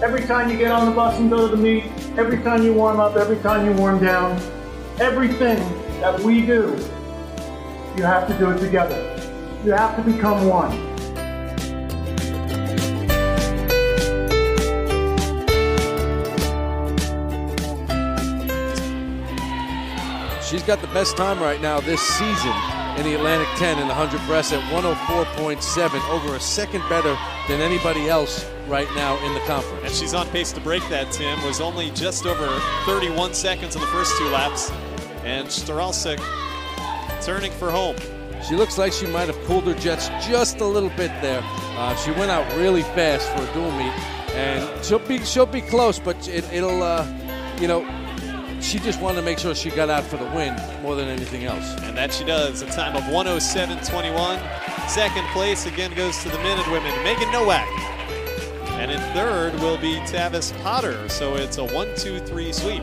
Every time you get on the bus and go to the meet, every time you warm up, every time you warm down, everything that we do, you have to do it together. You have to become one. She's got the best time right now this season in the Atlantic 10 in the 100 breast at 104.7, over a second better than anybody else right now in the conference. And she's on pace to break that, Tim. Was only just over 31 seconds in the first two laps. And Staralsik turning for home. She looks like she might have cooled her jets just a little bit there. Uh, she went out really fast for a dual meet, and she'll be she'll be close, but it, will uh, you know she just wanted to make sure she got out for the win more than anything else. And that she does. A time of 107.21. Second place again goes to the men and women. Megan Nowak. And in third will be Tavis Potter. So it's a 1 2 3 sweep.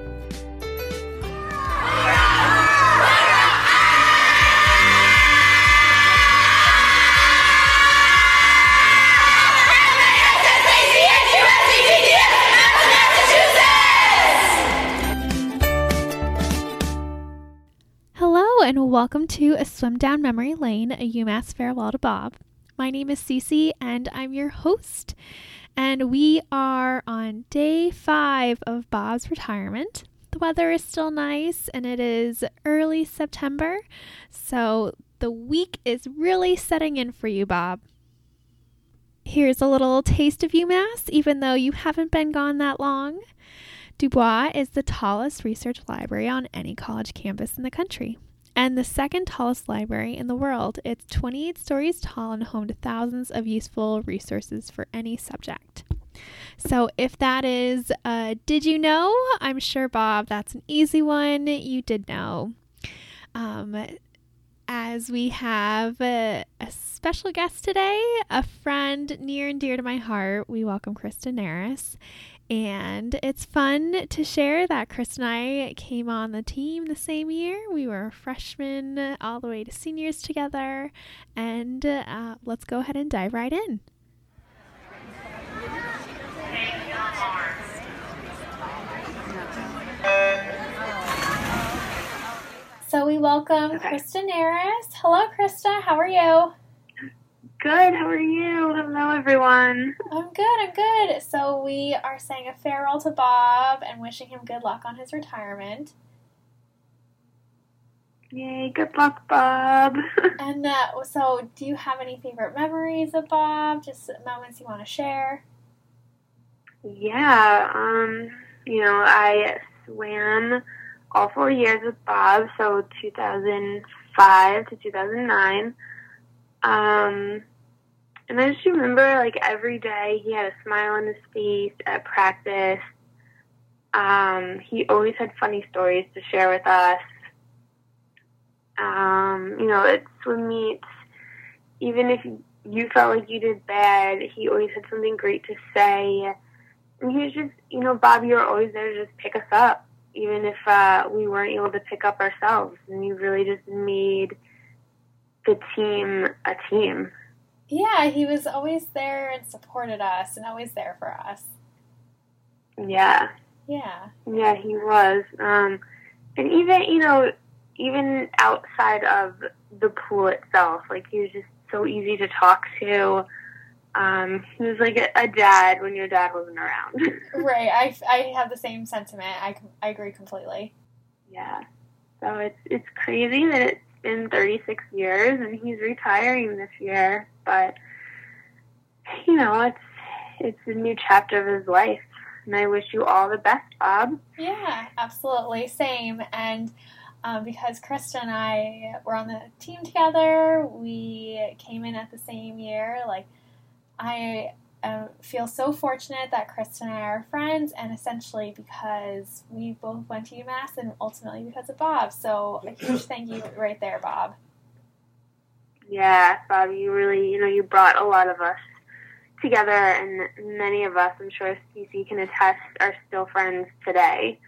And welcome to A Swim Down Memory Lane, a UMass Farewell to Bob. My name is Cece, and I'm your host. And we are on day five of Bob's retirement. The weather is still nice, and it is early September, so the week is really setting in for you, Bob. Here's a little taste of UMass, even though you haven't been gone that long. Dubois is the tallest research library on any college campus in the country and the second tallest library in the world. It's 28 stories tall and home to thousands of useful resources for any subject. So, if that is, uh, did you know? I'm sure, Bob, that's an easy one. You did know. Um, as we have a, a, special guest today, a friend near and dear to my heart, we welcome Christa Narus. And it's fun to share that Chris and I came on the team the same year. We were freshmen all the way to seniors together. And uh, let's go ahead and dive right in. So we welcome okay. Christa Narus. Hello, Christa. How are you? Good. How are you? Hello, everyone. I'm good. I'm good. So we are saying a farewell to Bob and wishing him good luck on his retirement. Yay! Good luck, Bob. and uh, so, do you have any favorite memories of Bob? Just moments you want to share? Yeah. Um. You know, I swam all four years with Bob, so 2005 to 2009. Um, and I just remember, like, every day he had a smile on his face at practice. Um, he always had funny stories to share with us. Um, you know, at swim meets, even if you felt like you did bad, he always had something great to say. And he was just, you know, Bob, you were always there to just pick us up, even if uh, we weren't able to pick up ourselves. And you really just made the team a team. Yeah, he was always there and supported us and always there for us. Yeah. Yeah. Yeah, he was. Um, and even, you know, even outside of the pool itself, like he was just so easy to talk to. Um, he was like a, a dad when your dad wasn't around. right. I, I have the same sentiment. I, I agree completely. Yeah. So it's it's crazy that it's been 36 years and he's retiring this year, but you know, it's it's a new chapter of his life. And I wish you all the best, Bob. Yeah, absolutely. Same. And um, because Christa and I were on the team together, we came in at the same year. Like, I um, feel so fortunate that Christa and I are friends, and essentially because we both went to UMass and ultimately because of Bob. So, a huge thank you right there, Bob. Yeah, Bob, you really, you know, you brought a lot of us together, and many of us, I'm sure CC can attest, are still friends today.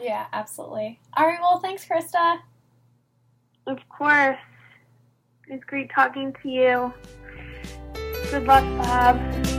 Yeah, absolutely. All right, well, thanks, Christa. Of course. It's great talking to you. Good luck, Bob.